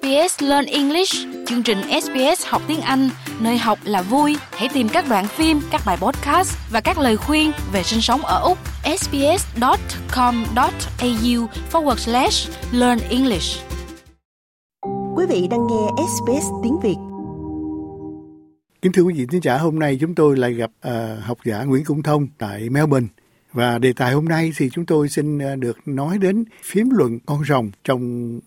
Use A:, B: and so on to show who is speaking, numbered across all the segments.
A: SBS Learn English, chương trình SBS học tiếng Anh, nơi học là vui. Hãy tìm các đoạn phim, các bài podcast và các lời khuyên về sinh sống ở Úc. sbs.com.au forward slash learn English.
B: Quý vị đang nghe SBS tiếng Việt.
C: Kính thưa quý vị thính giả, hôm nay chúng tôi lại gặp uh, học giả Nguyễn Cung Thông tại Melbourne. Và đề tài hôm nay thì chúng tôi xin ờ, được nói đến phím luận con rồng trong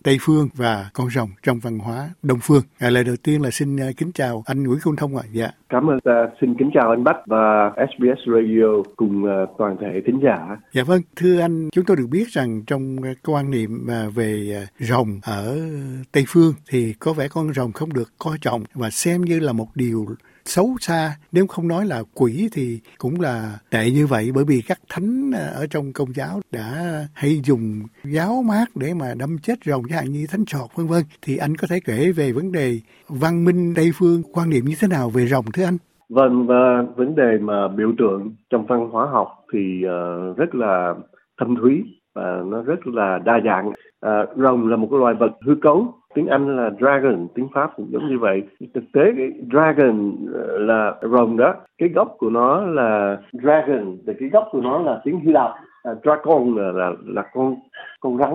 C: Tây Phương và con rồng trong văn hóa Đông Phương. À, lời đầu tiên là xin ờ, kính chào anh Nguyễn Công Thông ạ. À. Dạ.
D: Cảm ơn, uh, xin kính chào anh Bách và SBS Radio cùng toàn thể thính giả.
C: Dạ vâng, thưa anh, chúng tôi được biết rằng trong quan niệm về rồng ở Tây Phương thì có vẻ con rồng không được coi trọng và xem như là một điều xấu xa. Nếu không nói là quỷ thì cũng là tệ như vậy, bởi vì các thánh à, ở trong công giáo đã hay dùng giáo mát để mà đâm chết rồng, chẳng hạn như thánh trọt, vân vân. Thì anh có thể kể về vấn đề văn minh tây phương, quan niệm như thế nào về rồng thưa anh?
D: Vâng và vấn đề mà biểu tượng trong văn hóa học thì ờ, rất là thâm thúy và nó rất là đa dạng. Uh, rồng là một cái loài vật hư cấu. Tiếng Anh là dragon tiếng Pháp cũng giống như vậy. Thực tế cái dragon ờ, là rồng đó cái gốc của nó là dragon thì cái gốc của nó là tiếng Hy Lạp. À, dragon là, là là con con rắn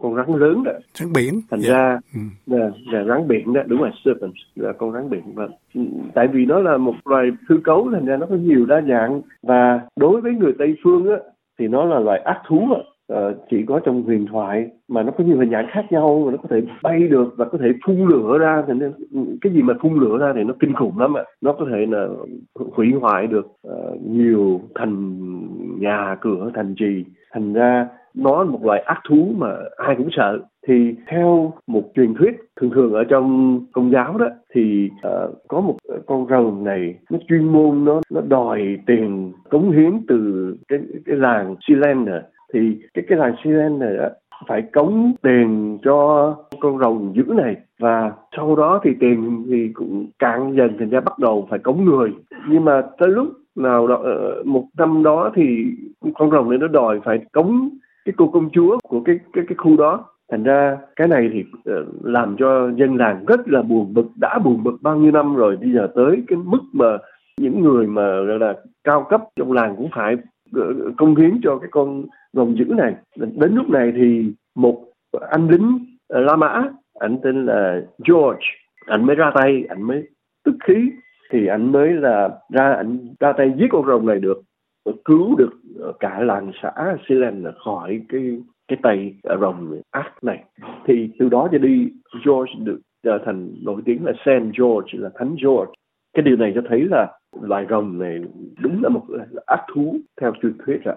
D: con rắn lớn đó.
C: Rắn biển
D: thành yeah. Dạ. ra ừ. là, là rắn biển đó đúng rồi serpent là con rắn biển. Và ừ, tại vì nó là một loài hư cấu thành ra nó có nhiều đa dạng. Và đối với người tây phương á thì nó là loài ác thú uh, chỉ có trong huyền thoại mà nó có nhiều hình dạng khác nhau mà nó có thể bay được và có thể phun lửa ra. Thì nên cái gì mà phun lửa ra thì nó kinh khủng lắm ạ. Nó có thể là hủy hoại được uh, nhiều thành nhà cửa thành trì. Thành ra nó là một loại ác thú mà ai cũng sợ. Thì theo một truyền thuyết thường thường ở trong công giáo đó thì uh, có một con rồng này nó chuyên môn nó nó đòi tiền cống hiến từ cái cái làng Silen thì cái cái làng Siren này á, phải cống tiền cho con rồng dữ này. Và sau đó thì tiền thì cũng càng dần, thành ra bắt đầu phải cống người. Nhưng mà tới lúc nào đó ờ, một năm đó thì con rồng này nó đòi phải cống cái cô công chúa của cái cái cái khu đó. Thành ra cái này thì ờ, làm cho dân làng rất là buồn bực, đã buồn bực bao nhiêu năm rồi, bây giờ tới cái mức mà những người mà, gọi là, cao cấp trong làng cũng phải Ờ, công hiến cho cái con rồng dữ này. Đến lúc này thì một anh lính La Mã, ảnh tên là George, ảnh mới ra tay, ảnh mới tức khí, thì ảnh mới là ra, ảnh ra tay giết con rồng này được cứu được ờ, cả làng xã Silen khỏi cái cái tay rồng ác này. Thì từ đó cho đi, George được trở thành nổi tiếng là Saint George, là thánh George cái điều này cho thấy là loài rồng này đúng là một ác thú theo truyền thuyết ạ.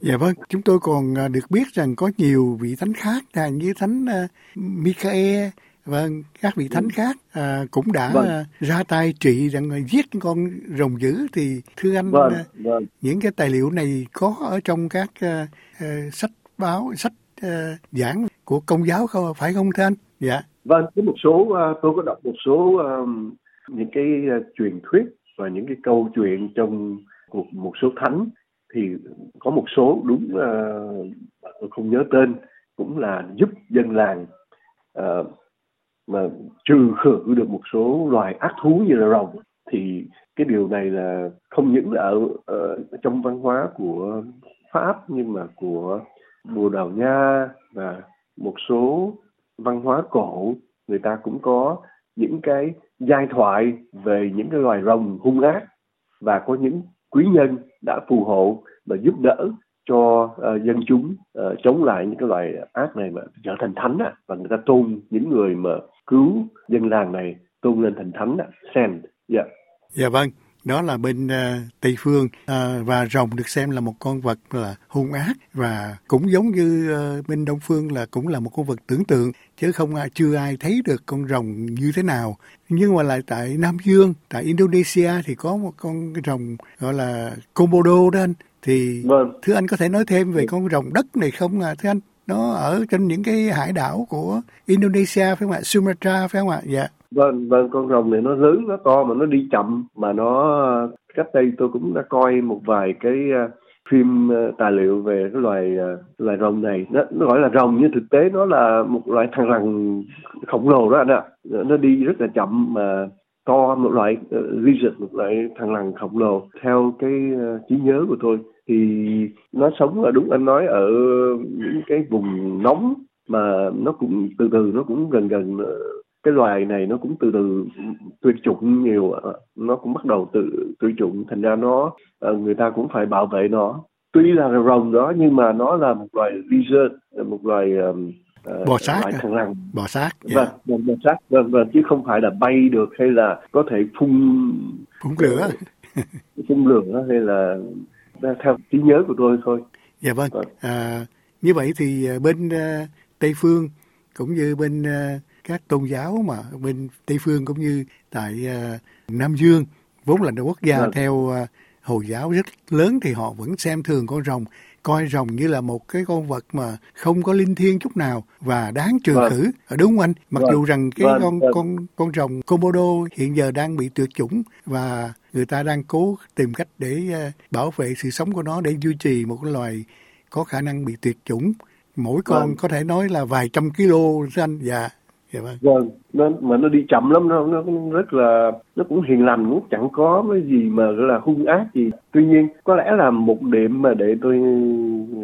C: Dạ vâng, chúng tôi còn à, được biết rằng có nhiều vị thánh khác là như thánh uh, Michael và các vị thánh ừ. khác à, cũng đã vâng. ra tay trị rằng giết con rồng dữ thì thưa anh vâng, vâng. những cái tài liệu này có ở trong các uh, sách báo sách uh, giảng của công giáo không phải không thưa anh? Dạ.
D: Vâng, có một số uh, tôi có đọc một số uh, những cái uh, truyền thuyết và những cái câu chuyện trong cuộc một số thánh thì có một số đúng uh, không nhớ tên cũng là giúp dân làng uh, mà trừ khử được một số loài ác thú như là rồng thì cái điều này là không những là ở, ở trong văn hóa của pháp nhưng mà của bồ đào nha và một số văn hóa cổ người ta cũng có những cái giai thoại về những cái loài rồng hung ác và có những quý nhân đã phù hộ và giúp đỡ cho uh, dân chúng uh, chống lại những cái loài ác này mà trở thành thánh à. và người ta tôn những người mà cứu dân làng này tôn lên thành thánh à. Saint. Dạ. Yeah.
C: Dạ vâng đó là bên uh, Tây phương uh, và rồng được xem là một con vật là hung ác và cũng giống như uh, bên Đông phương là cũng là một con vật tưởng tượng chứ không ai chưa ai thấy được con rồng như thế nào. Nhưng mà lại tại Nam Dương tại Indonesia thì có một con rồng gọi là Komodo đó anh. Thì vâng. thưa anh có thể nói thêm về con rồng đất này không à thưa anh? Nó ở trên những cái hải đảo của Indonesia phải không ạ? Sumatra phải không ạ? Dạ
D: vâng vâng con rồng này nó lớn nó to mà nó đi chậm mà nó cách đây tôi cũng đã coi một vài cái ờ, phim ờ, tài liệu về cái loài ờ, loài rồng này. Nó, nó gọi là rồng nhưng thực tế nó là một loại thằng rằn khổng lồ đó anh ạ. Nó đi rất là chậm mà to một loại uh, lizard một loại thằng lằn khổng lồ. Theo cái uh, trí nhớ của tôi thì nó sống là đúng anh nói ở những cái vùng nóng mà nó cũng từ từ nó cũng gần gần uh, cái loài này nó cũng từ từ tuyệt chủng nhiều nó cũng bắt đầu tự tuyệt chủng. Thành ra nó người ta cũng phải bảo vệ nó. Tuy là rồng đó nhưng mà nó là một loài lizard một loài um,
C: bò sát
D: loài thằng lằn
C: bò sát
D: yeah. vâng bò sát vâng vâng chứ không phải là bay được hay là có thể phun
C: phun lửa.
D: Phun lửa hay là theo trí nhớ của tôi thôi.
C: Dạ vâng, vâng. À, như vậy thì bên uh, tây phương cũng như bên uh, các tôn giáo mà bên Tây phương cũng như tại uh, Nam Dương vốn là quốc gia vâng. theo uh, Hồi giáo rất lớn thì họ vẫn xem thường con rồng coi rồng như là một cái con vật mà không có linh thiêng chút nào và đáng trừ vâng. khử đúng không anh mặc vâng. dù rằng cái vâng. con vâng. con con rồng komodo hiện giờ đang bị tuyệt chủng và người ta đang cố tìm cách để bảo vệ sự sống của nó để duy trì một cái loài có khả năng bị tuyệt chủng mỗi con vâng. có thể nói là vài trăm kg anh dạ
D: dạ vâng. Vâng nó mà nó đi chậm lắm nó nó rất là nó cũng hiền lành cũng chẳng có cái gì mà gọi là hung ác gì. Tuy nhiên có lẽ là một điểm mà để tôi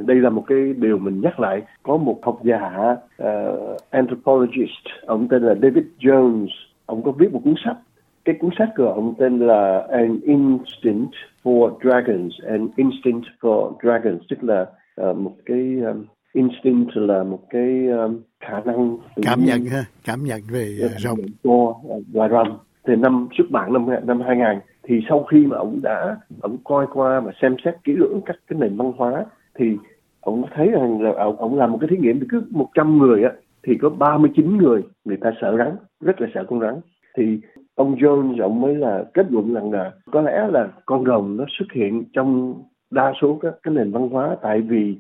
D: đây là một cái điều mình nhắc lại. Có một học giả uh, anthropologist ông tên là David Jones. Ông có viết một cuốn sách. Cái cuốn sách của ông tên là An Instinct for Dragons. An Instinct for Dragons tức là uh, một cái um, instinct là một cái um, khả năng
C: cảm nhận ha cảm nhận về uh, rồng.
D: của loài rồng. Thì năm xuất bản năm năm 2000 thì sau khi mà ông đã ông coi qua và xem xét kỹ lưỡng các cái nền văn hóa thì ông thấy rằng là ông, ông làm một cái thí nghiệm thì cứ 100 người á thì có 39 người người ta sợ rắn rất là sợ con rắn. Thì ông Jones ông mới là kết luận rằng là có lẽ là con rồng nó xuất hiện trong đa số các cái nền văn hóa tại vì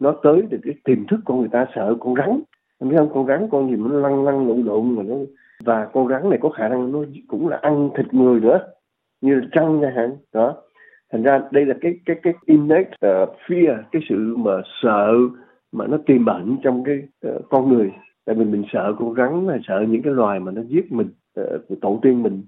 D: nó tới được cái tiềm thức của người ta sợ con rắn em biết không? Con rắn con gì nó lăn lăn lộn lộn mà nó và con rắn này có khả năng nó cũng là ăn thịt người nữa như là trăng chẳng hạn. Đó. Thành ra đây là cái cái cái innate uh, fear cái sự mà sợ mà nó tiềm ẩn trong cái uh, con người. Tại vì mình sợ con rắn là sợ những cái loài mà nó giết mình uh, tổ tiên mình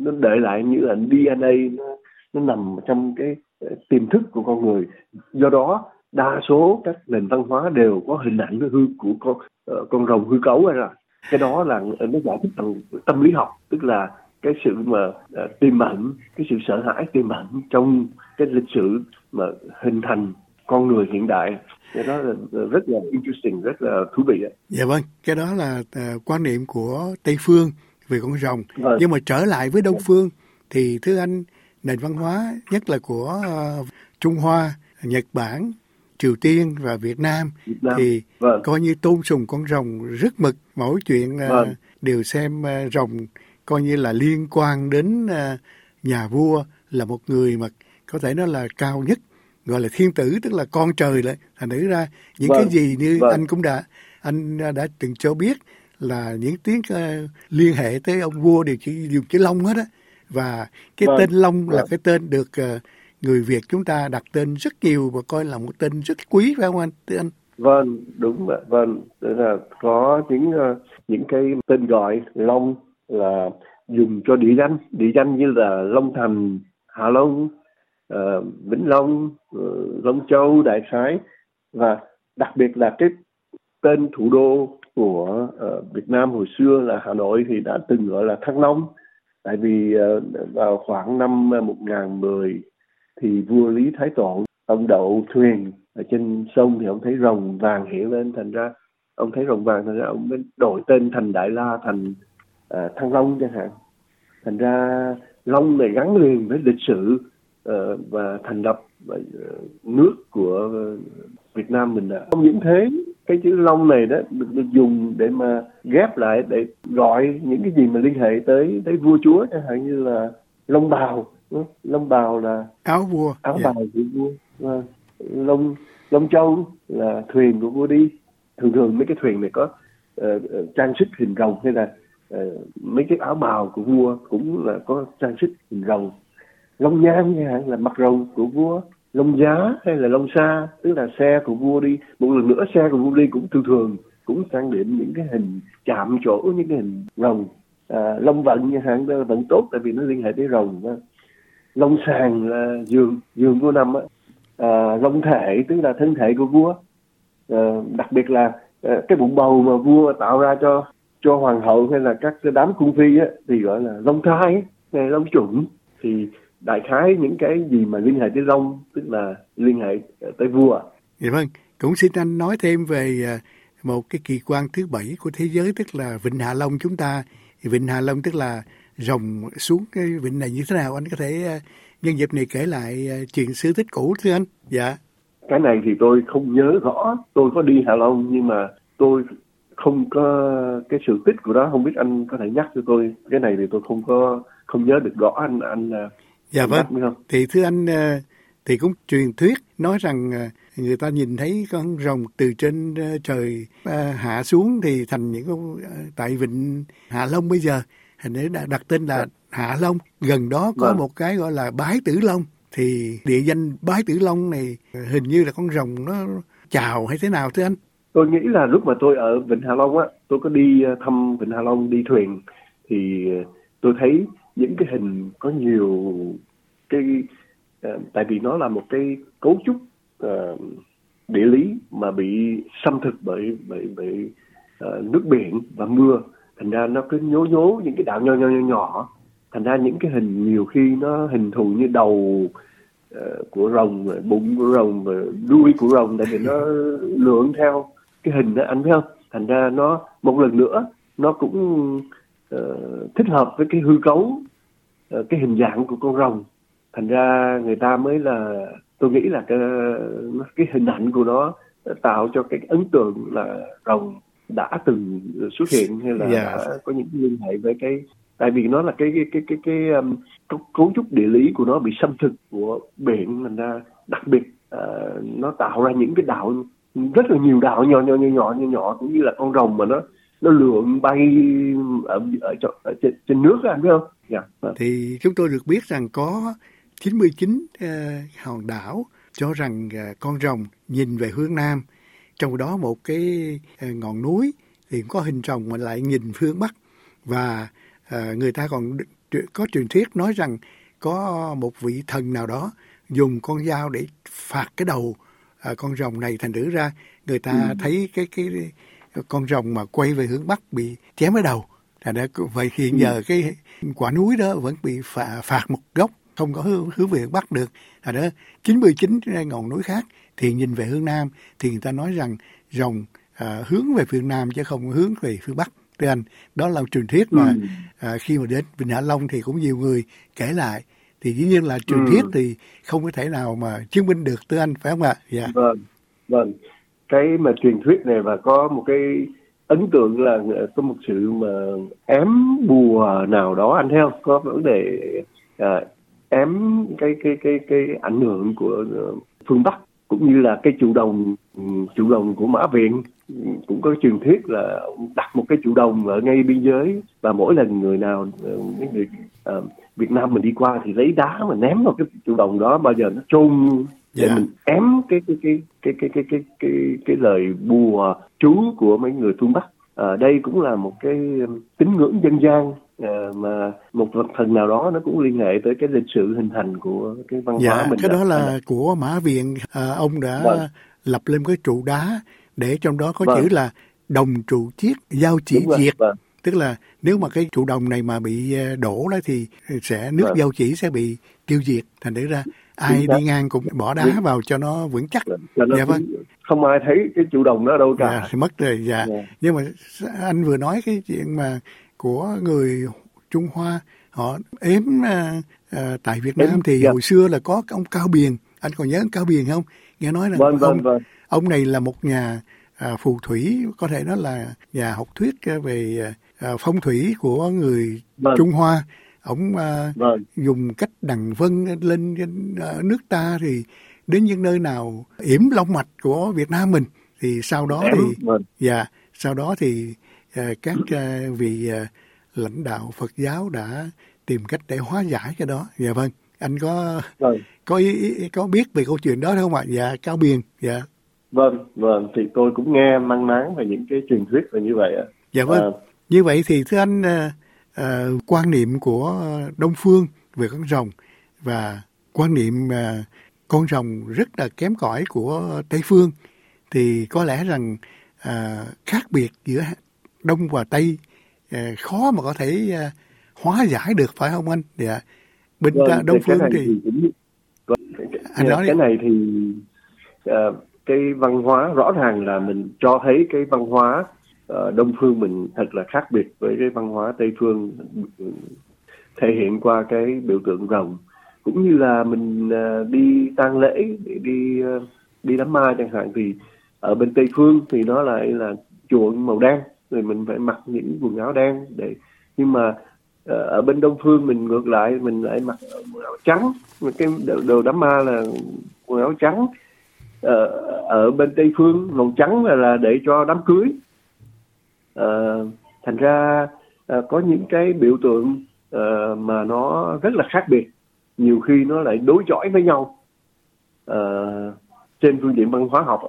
D: nó để lại như là DNA nó nó nằm trong cái uh, tiềm thức của con người. Do đó đa số các nền văn hóa đều có hình ảnh hư của con uh, con rồng hư cấu ra cái đó là nó giải thích bằng tâm lý học tức là cái sự mà uh, tiềm ẩn cái sự sợ hãi tiềm ẩn trong cái lịch sử mà hình thành con người hiện đại cái đó là rất là interesting rất là thú vị đấy.
C: dạ vâng cái đó là uh, quan niệm của tây phương về con rồng vâng. nhưng mà trở lại với đông phương thì thưa anh nền văn hóa nhất là của uh, trung hoa nhật bản Triều Tiên và Việt Nam, Việt Nam. thì vâng. coi như tôn sùng con rồng rất mực mỗi chuyện ờ, vâng. uh, đều xem uh, rồng coi như là liên quan đến uh, nhà vua là một người mà có thể nói là cao nhất gọi là thiên tử tức là con trời lại thành thử ra những vâng. cái gì như vâng. anh cũng đã anh đã từng cho biết là những tiếng uh, liên hệ tới ông vua đều chỉ dùng chữ long hết á và cái vâng. tên long vâng. là cái tên được uh, người Việt chúng ta đặt tên rất nhiều và coi là một tên rất quý phải không anh? Thưa anh?
D: Vâng, đúng vậy. Vâng, Tức là có những ờ, những cái tên gọi Long là dùng cho địa danh, địa danh như là Long Thành, Hạ Long, uh, Vĩnh Long, uh, Long Châu, Đại Khái và đặc biệt là cái tên thủ đô của uh, Việt Nam hồi xưa là Hà Nội thì đã từng gọi là Thăng Long tại vì uh, vào khoảng năm 1010 thì vua lý thái tổ ông đậu thuyền ở trên sông thì ông thấy rồng vàng hiện lên thành ra ông thấy rồng vàng thành ra ông mới đổi tên thành đại la thành uh, thăng long chẳng hạn. Thành ra long này gắn liền với lịch sử uh, và thành lập uh, nước của Việt Nam mình đã không những thế cái chữ long này đó được, được dùng để mà ghép lại để gọi những cái gì mà liên hệ tới tới vua chúa chẳng hạn như là long bào lông bào là
C: áo vua
D: áo yeah. Dạ. bào của vua và lông lông châu là thuyền của vua đi thường thường mấy cái thuyền này có uh, trang sức hình rồng hay là uh, mấy cái áo bào của vua cũng là có trang sức hình rồng lông nhang nha là mặt rồng của vua lông giá hay là lông xa tức là xe của vua đi một lần nữa xe của vua đi cũng thường thường cũng trang điểm những cái hình chạm chỗ những cái hình rồng à, lông vận như hạn vẫn tốt tại vì nó liên hệ tới rồng đó lông sàng là giường giường của nằm á à, lông thể tức là thân thể của vua à, đặc biệt là à, cái bụng bầu mà vua tạo ra cho cho hoàng hậu hay là các cái đám cung phi á, thì gọi là lông thai hay lông chuẩn thì đại khái những cái gì mà liên hệ tới lông tức là liên hệ tới vua.
C: Dạ vâng, cũng xin anh nói thêm về à, một cái kỳ quan thứ bảy của thế giới tức là Vịnh Hạ Long chúng ta. Vịnh Hạ Long tức là rồng xuống cái vịnh này như thế nào? Anh có thể à, nhân dịp này kể lại à, chuyện xưa tích cũ thưa anh? Dạ.
D: Cái này thì tôi không nhớ rõ, tôi có đi Hạ Long nhưng mà tôi không có cái sự tích của đó. Không biết anh có thể nhắc cho tôi. Cái này thì tôi không có không nhớ được rõ. Anh anh
C: dạ vâng. không? thì thưa anh ờ, thì cũng truyền thuyết nói rằng ờ, người ta nhìn thấy con rồng từ trên ờ, trời hạ xuống thì thành những con tại vịnh Hạ Long bây giờ hình như đã đặt tên là Hạ Long. Gần đó có vâng. một cái gọi là Bái Tử Long. Thì địa danh Bái Tử Long này hình như là con rồng nó chào hay thế nào thưa anh?
D: Tôi nghĩ là lúc mà tôi ở vịnh Hạ Long á tôi có đi thăm vịnh Hạ Long đi thuyền. Thì tôi thấy những cái hình có nhiều cái uh, tại vì nó là một cái cấu trúc uh, địa lý mà bị xâm thực bởi bởi bởi uh, nước biển và mưa thành ra nó cứ nhố nhố những cái đảo nhỏ nhỏ nhỏ nhỏ. Thành ra những cái hình nhiều khi nó hình thù như đầu uh, của rồng bụng của rồng đuôi của rồng tại vì nó lượn theo cái hình đó anh thấy không? Thành ra nó một lần nữa nó cũng uh, thích hợp với cái hư cấu uh, cái hình dạng của con rồng. Thành ra người ta mới là tôi nghĩ là cái cái hình ảnh của nó tạo cho cái ấn tượng là rồng đã từng xuất hiện hay là yeah. Dạ. đã có những liên hệ với cái tại vì nó là cái cái cái cái cái um, cấu trúc địa lý của nó bị xâm thực của biển thành ra đặc biệt uh, nó tạo ra những cái đảo rất là nhiều đảo nhỏ nhỏ nhỏ nhỏ nhỏ nhỏ cũng như là con rồng mà nó nó lượn bay ở ở, ở, trên, trên nước anh biết không?
C: Yeah. Dạ, thì chúng tôi được biết rằng có 99 uh, ờ, hòn đảo cho rằng uh, con rồng nhìn về hướng Nam, trong đó một cái uh, ngọn núi thì có hình rồng mà lại nhìn phương Bắc và uh, người ta còn có truyền thuyết nói rằng có một vị thần nào đó dùng con dao để phạt cái đầu uh, con rồng này thành thử ra người ta ừ. thấy cái cái con rồng mà quay về hướng Bắc bị chém ở đầu. Thành ra vậy hiện ừ. giờ cái quả núi đó vẫn bị phạt, phạt một gốc không có hướng, hướng về hướng Bắc được. Ở đó 99 ngọn núi khác thì nhìn về hướng Nam thì người ta nói rằng rồng à, hướng về phương Nam chứ không hướng về phương Bắc. Thưa anh, đó là truyền thuyết mà ừ. à, khi mà đến Vịnh Hạ Long thì cũng nhiều người kể lại. Thì dĩ nhiên là truyền ừ. thuyết thì không có thể nào mà chứng minh được thưa anh, phải không ạ?
D: Dạ. Vâng, vâng. Cái mà truyền thuyết này và có một cái ấn tượng là có một sự mà ém bùa nào đó anh theo có vấn đề à, ém cái cái cái cái ảnh hưởng của phương Bắc cũng như là cái chủ đồng chủ đồng của Mã Viện cũng có truyền thuyết là đặt một cái chủ đồng ở ngay biên giới và mỗi lần người nào ờ, những người uh, Việt Nam mình đi qua thì lấy đá mà ném vào cái chủ đồng đó bao giờ nó chôn để yeah. Dạ. mình ém cái cái cái cái cái cái cái cái cái lời bùa chú của mấy người phương Bắc. À, đây cũng là một cái tín ngưỡng dân gian mà một vật thần nào đó nó cũng liên hệ tới cái lịch sử hình thành của cái văn
C: dạ,
D: hóa mình.
C: cái đó là của Mã Viện à, ông đã vâng. lập lên cái trụ đá để trong đó có vâng. chữ là đồng trụ chiết giao chỉ diệt. Vâng. Tức là nếu mà cái trụ đồng này mà bị ờ, đổ đó thì sẽ nước vâng. giao chỉ sẽ bị tiêu diệt. Thành thử ra ai đi ngang cũng bỏ đá Đúng. vào cho nó vững chắc.
D: Là nó
C: dạ
D: vâng. Không ai thấy cái trụ đồng đó đâu cả.
C: Dạ, thì mất rồi. Dạ. dạ. Nhưng mà anh vừa nói cái chuyện mà của người Trung Hoa họ ếm à, à, tại Việt Nam thì dạ. hồi xưa là có ông Cao Biền anh còn nhớ ông Cao Biền không nghe nói là vâng, vâng, ông vâng. ông này là một nhà à, phù thủy có thể nói là nhà học thuyết về à, phong thủy của người vâng. Trung Hoa ông à, vâng. dùng cách đằng vân lên à, nước ta thì đến những nơi nào yểm long mạch của Việt Nam mình thì sau đó thì vâng. dạ sau đó thì các ờ, vị ờ, lãnh đạo Phật giáo đã tìm cách để hóa giải cái đó. Dạ vâng. anh có vâng. có ý, có biết về câu chuyện đó không ạ dạ cao biền dạ
D: vâng vâng thì tôi cũng nghe mang máng về những cái truyền thuyết là như vậy ạ
C: dạ vâng à, như vậy thì thưa anh uh, uh, quan niệm của đông phương về con rồng và quan niệm uh, con rồng rất là kém cỏi của tây phương thì có lẽ rằng uh, khác biệt giữa đông và tây uh, khó mà có thể uh, hóa giải được phải không anh? Dạ. Bên vâng, đông phương thì, thì cũng,
D: anh nói cái này thì uh, cái văn hóa rõ ràng là mình cho thấy cái văn hóa uh, đông phương mình thật là khác biệt với cái văn hóa tây phương thể hiện qua cái biểu tượng rồng. Cũng như là mình uh, đi tang lễ để đi uh, đi đám ma chẳng hạn thì ở bên tây phương thì nó lại là chuộng màu đen rồi mình phải mặc những quần áo đen để nhưng mà ờ, ở bên đông phương mình ngược lại mình lại mặc quần áo trắng. Cái đồ đám ma là quần áo trắng. Ở, ở bên tây phương màu trắng là, là để cho đám cưới. À, thành ra à, có những cái biểu tượng à, mà nó rất là khác biệt. Nhiều khi nó lại đối chọi với nhau. À, trên phương diện văn hóa học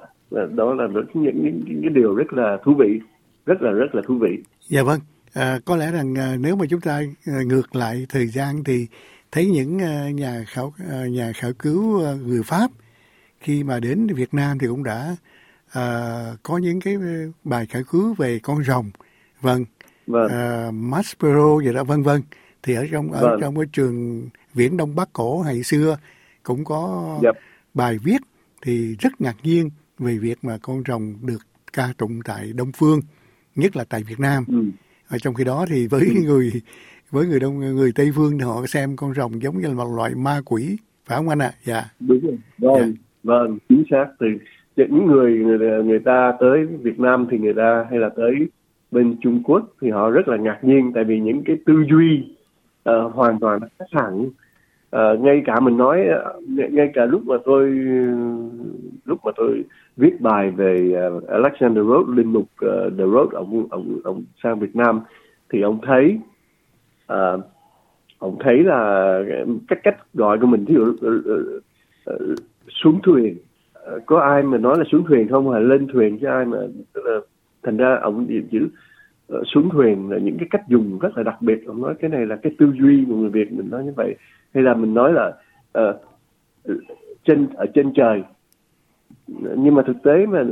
D: đó là những, những, những cái điều rất là thú vị rất là rất là thú vị
C: dạ vâng à, có lẽ rằng à, nếu mà chúng ta à, ngược lại thời gian thì thấy những à, nhà khảo à, nhà khảo cứu à, người pháp khi mà đến Việt Nam thì cũng đã à, có những cái bài khảo cứu về con rồng vâng, vâng. À, Maspero vậy đó vân vân thì ở trong ở vâng. trong cái trường viễn đông bắc cổ ngày xưa cũng có yep. Dạ. bài viết thì rất ngạc nhiên về việc mà con rồng được ca tụng tại đông phương nhất là tại Việt Nam ừ. ở trong khi đó thì với ừ. người với người đông người tây phương thì họ xem con rồng giống như là một loại ma quỷ phải không anh ạ à? dạ
D: đúng rồi vâng dạ. vâng chính xác thì những người người, người ta tới Việt Nam thì người ta hay là tới bên Trung Quốc thì họ rất là ngạc nhiên tại vì những cái tư duy uh, hoàn toàn khác hẳn uh, ngay cả mình nói ngay cả lúc mà tôi lúc mà tôi viết bài về uh, Alexander Road linh mục uh, ờ, The Road ông ông ông sang Việt Nam thì ông thấy uh, ông thấy là cách cách gọi của mình ví dụ uh, uh, uh, xuống thuyền uh, có ai mà nói là xuống thuyền không? Hay lên thuyền chứ ai mà tức là thành ra ông chữ uh, xuống thuyền là những cái cách dùng rất là đặc biệt. Ông nói cái này là cái tư duy của người Việt mình nói như vậy. Hay là mình nói là uh, trên ở trên trời nhưng mà thực tế mà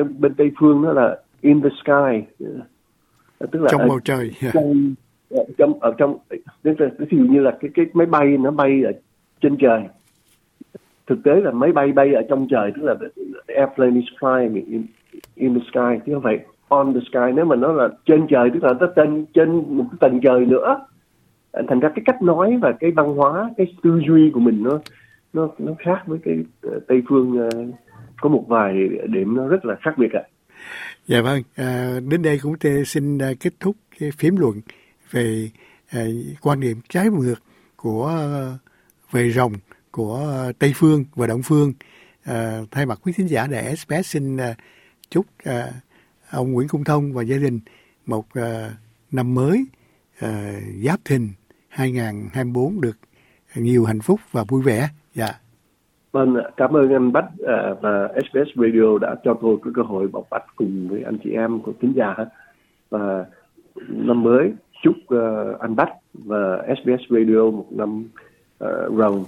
D: uh, bên tây phương nó là in the sky
C: tức là trong bầu trời
D: trong trong ở trong ví dụ như là cái cái máy bay nó bay ở trên trời. Thực tế là máy bay bay ở trong trời tức là airplane is flying in, in the sky chứ không phải on the sky. Nếu mà nó là trên trời tức là nó trên trên một cái tầng trời nữa thành ra cái cách nói và cái văn hóa cái tư duy của mình nó nó nó khác với cái ờ, tây phương ờ, có một vài điểm nó rất là khác biệt ạ à.
C: dạ vâng à, đến đây cũng xin kết thúc cái phím luận về à, quan điểm trái ngược của về rồng của tây phương và đông phương à, thay mặt quý thính giả để SBS xin à, chúc à, ông Nguyễn Cung Thông và gia đình một à, năm mới à, giáp thìn 2024 được nhiều hạnh phúc và vui vẻ. Dạ.
D: Vâng, cảm ơn anh Bách à, và SBS Radio đã cho tôi cái cơ hội bộc bạch cùng với anh chị em của thính giả. Và năm mới chúc uh, anh Bách và SBS Radio một năm uh, rồng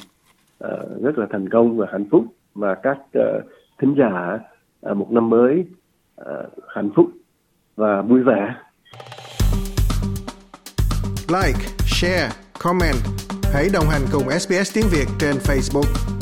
D: uh, rất là thành công và hạnh phúc và các uh, thính giả uh, một năm mới uh, hạnh phúc và vui vẻ.
E: Like share, comment. Hãy đồng hành cùng SBS tiếng Việt trên Facebook.